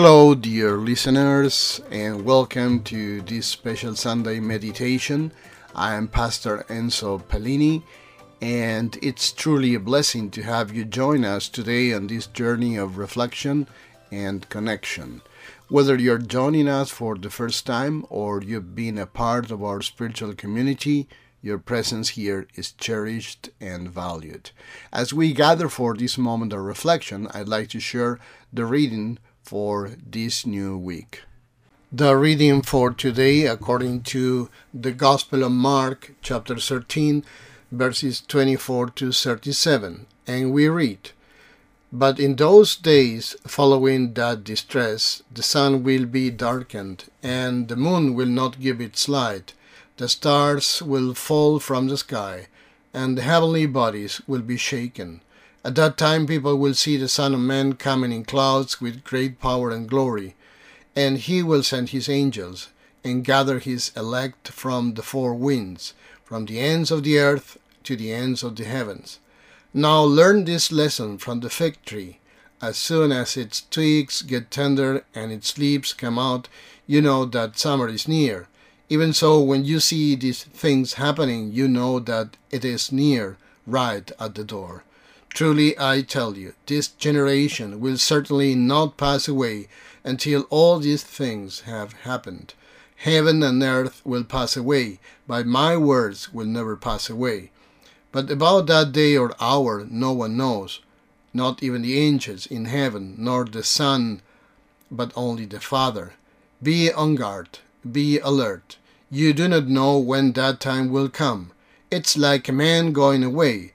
Hello, dear listeners, and welcome to this special Sunday meditation. I am Pastor Enzo Pellini, and it's truly a blessing to have you join us today on this journey of reflection and connection. Whether you're joining us for the first time or you've been a part of our spiritual community, your presence here is cherished and valued. As we gather for this moment of reflection, I'd like to share the reading for this new week. The reading for today, according to the Gospel of Mark, chapter 13, verses 24 to 37, and we read, But in those days following that distress, the sun will be darkened, and the moon will not give its light, the stars will fall from the sky, and the heavenly bodies will be shaken. At that time people will see the Son of Man coming in clouds with great power and glory, and he will send his angels and gather his elect from the four winds, from the ends of the earth to the ends of the heavens. Now learn this lesson from the fig tree. As soon as its twigs get tender and its leaves come out, you know that summer is near. Even so, when you see these things happening, you know that it is near, right at the door. Truly I tell you, this generation will certainly not pass away until all these things have happened. Heaven and earth will pass away, but my words will never pass away. But about that day or hour no one knows, not even the angels in heaven, nor the Son, but only the Father. Be on guard, be alert. You do not know when that time will come. It's like a man going away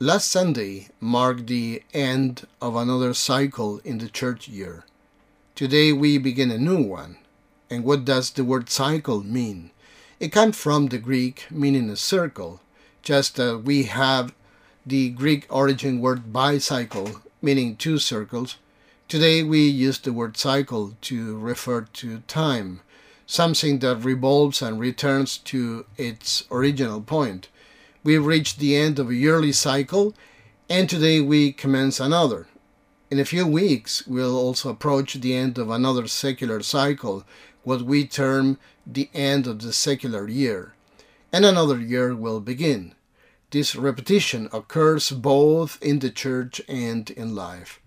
Last Sunday marked the end of another cycle in the church year. Today we begin a new one. And what does the word cycle mean? It comes from the Greek meaning a circle, just as we have the Greek origin word bicycle meaning two circles. Today we use the word cycle to refer to time, something that revolves and returns to its original point. We've reached the end of a yearly cycle, and today we commence another. In a few weeks, we'll also approach the end of another secular cycle, what we term the end of the secular year, and another year will begin. This repetition occurs both in the church and in life.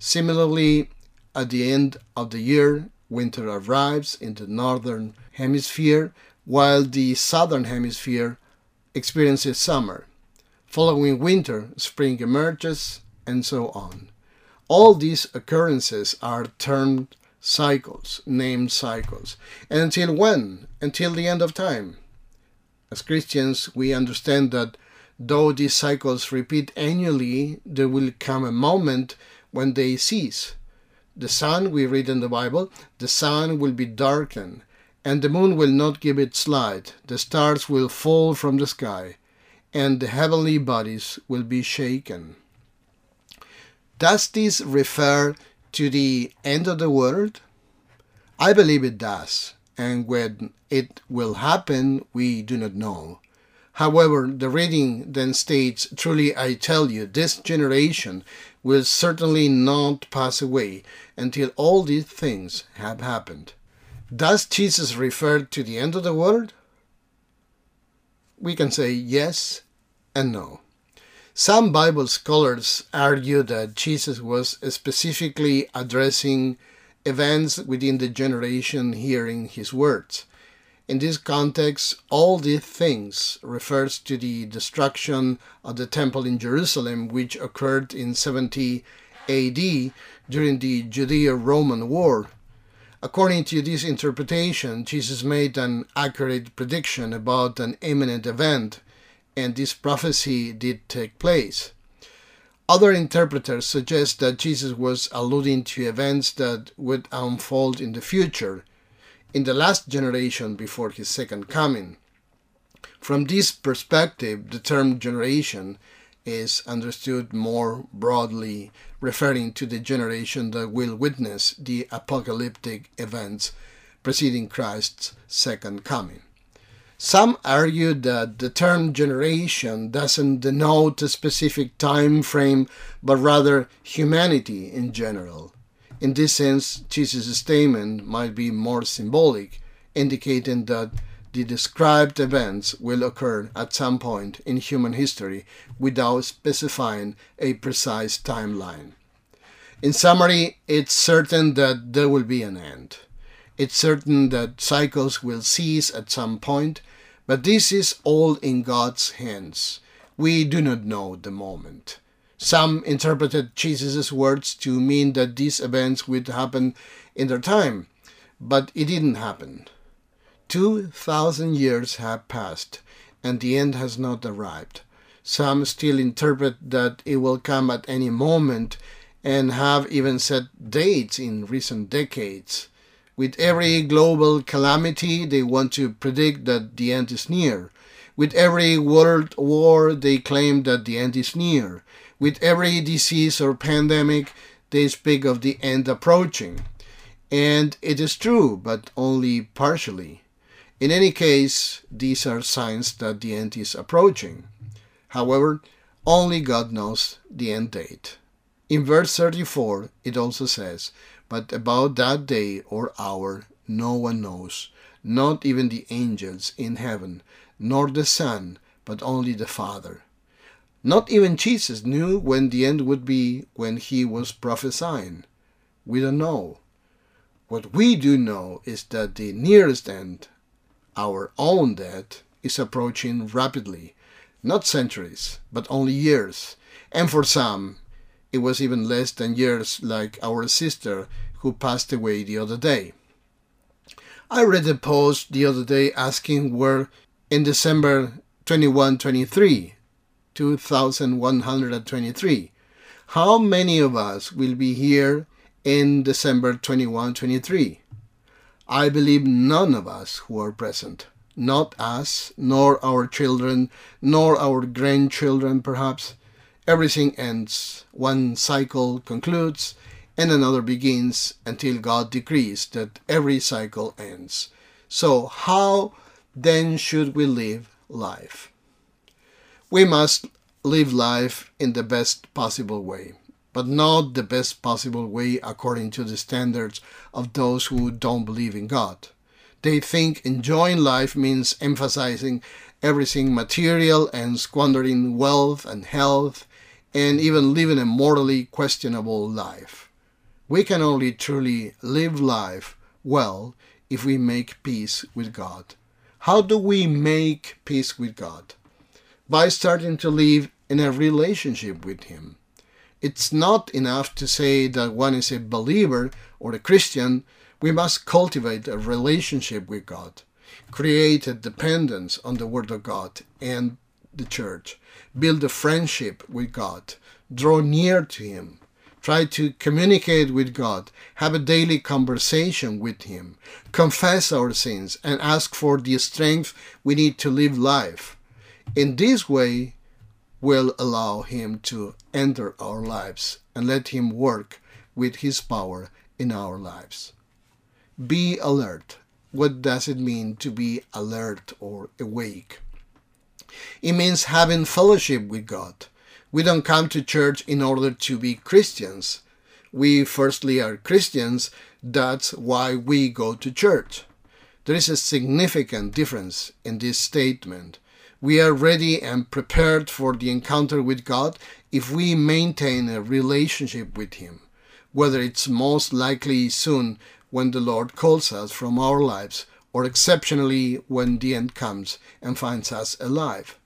Similarly, at the end of the year, winter arrives in the northern hemisphere, while the southern hemisphere experiences summer. Following winter, spring emerges, and so on. All these occurrences are termed cycles, named cycles. And until when? Until the end of time. As Christians, we understand that though these cycles repeat annually, there will come a moment when they cease. The sun, we read in the Bible, the sun will be darkened, and the moon will not give its light, the stars will fall from the sky, and the heavenly bodies will be shaken. Does this refer to the end of the world? I believe it does, and when it will happen, we do not know. However, the reading then states, Truly I tell you, this generation will certainly not pass away until all these things have happened. Does Jesus refer to the end of the world? We can say yes and no. Some Bible scholars argue that Jesus was specifically addressing events within the generation hearing his words. In this context, all these things refers to the destruction of the temple in Jerusalem, which occurred in 70 AD during the Judeo-Roman War According to this interpretation, Jesus made an accurate prediction about an imminent event, and this prophecy did take place. Other interpreters suggest that Jesus was alluding to events that would unfold in the future, in the last generation before his second coming. From this perspective, the term generation is understood more broadly, referring to the generation that will witness the apocalyptic events preceding Christ's second coming. Some argue that the term generation doesn't denote a specific time frame, but rather humanity in general. In this sense, Jesus' statement might be more symbolic, indicating that the described events will occur at some point in human history without specifying a precise timeline. In summary, it's certain that there will be an end. It's certain that cycles will cease at some point, but this is all in God's hands. We do not know the moment. Some interpreted Jesus' words to mean that these events would happen in their time, but it didn't happen. Two thousand years have passed, and the end has not arrived. Some still interpret that it will come at any moment and have even set dates in recent decades. With every global calamity, they want to predict that the end is near. With every world war, they claim that the end is near. With every disease or pandemic, they speak of the end approaching. And it is true, but only partially. In any case, these are signs that the end is approaching. However, only God knows the end date. In verse 34, it also says, but about that day or hour no one knows, not even the angels in heaven, nor the Son, but only the Father. Not even Jesus knew when the end would be when he was prophesying. We don't know. What we do know is that the nearest end, our own death, is approaching rapidly, not centuries, but only years, and for some, it was even less than years like our sister who passed away the other day. I read a post the other day asking where in December 2123, 2123, how many of us will be here in December 2123? I believe none of us who are present, not us, nor our children, nor our grandchildren perhaps, Everything ends, one cycle concludes, and another begins until God decrees that every cycle ends. So, how then should we live life? We must live life in the best possible way, but not the best possible way according to the standards of those who don't believe in God. They think enjoying life means emphasizing everything material and squandering wealth and health and even living a morally questionable life. We can only truly live life well if we make peace with God. How do we make peace with God? By starting to live in a relationship with Him. It's not enough to say that one is a believer or a Christian. We must cultivate a relationship with God, create a dependence on the Word of God, and the church, build a friendship with God, draw near to Him, try to communicate with God, have a daily conversation with Him, confess our sins, and ask for the strength we need to live life. In this way, we'll allow Him to enter our lives and let Him work with His power in our lives. Be alert. What does it mean to be alert or awake? It means having fellowship with God. We don't come to church in order to be Christians. We firstly are Christians, that's why we go to church. There is a significant difference in this statement. We are ready and prepared for the encounter with God if we maintain a relationship with Him, whether it's most likely soon when the Lord calls us from our lives or exceptionally when the end comes and finds us alive.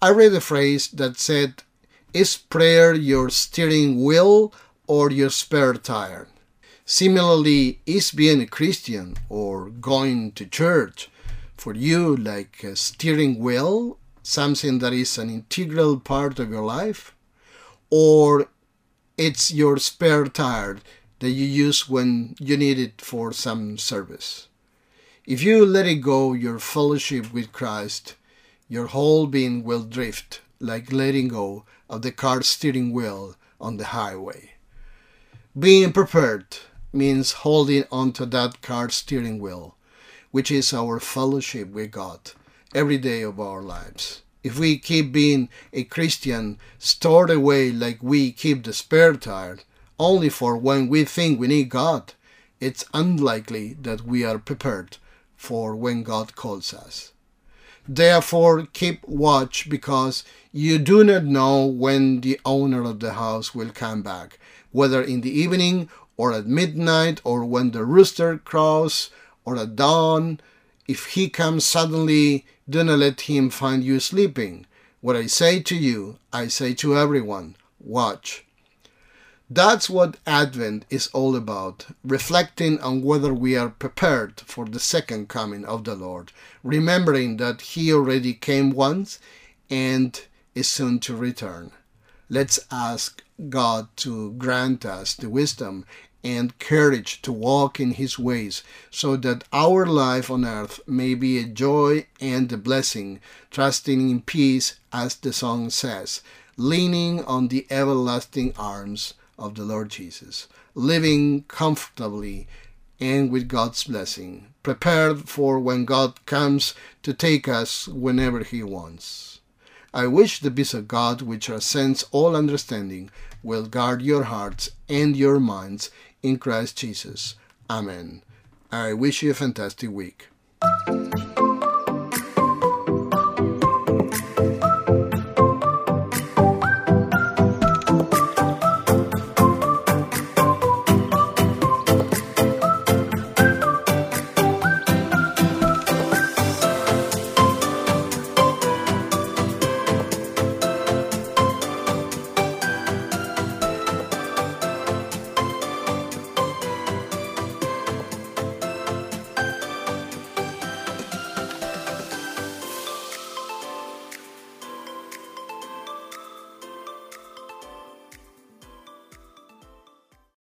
I read a phrase that said, Is prayer your steering wheel or your spare tire? Similarly, is being a Christian or going to church for you like a steering wheel, something that is an integral part of your life? or it's your spare tire that you use when you need it for some service. If you let it go, your fellowship with Christ, your whole being will drift like letting go of the car steering wheel on the highway. Being prepared means holding onto that car steering wheel, which is our fellowship with God every day of our lives. If we keep being a Christian stored away like we keep the spare tire, only for when we think we need God, it's unlikely that we are prepared for when God calls us. Therefore, keep watch because you do not know when the owner of the house will come back, whether in the evening or at midnight or when the rooster crows or at dawn. If he comes suddenly, do not let him find you sleeping. What I say to you, I say to everyone watch. That's what Advent is all about, reflecting on whether we are prepared for the second coming of the Lord, remembering that He already came once and is soon to return. Let's ask God to grant us the wisdom and courage to walk in His ways so that our life on earth may be a joy and a blessing, trusting in peace, as the song says, leaning on the everlasting arms of the Lord Jesus, living comfortably and with God's blessing, prepared for when God comes to take us whenever He wants. I wish the peace of God, which transcends all understanding, will guard your hearts and your minds in Christ Jesus. Amen. I wish you a fantastic week.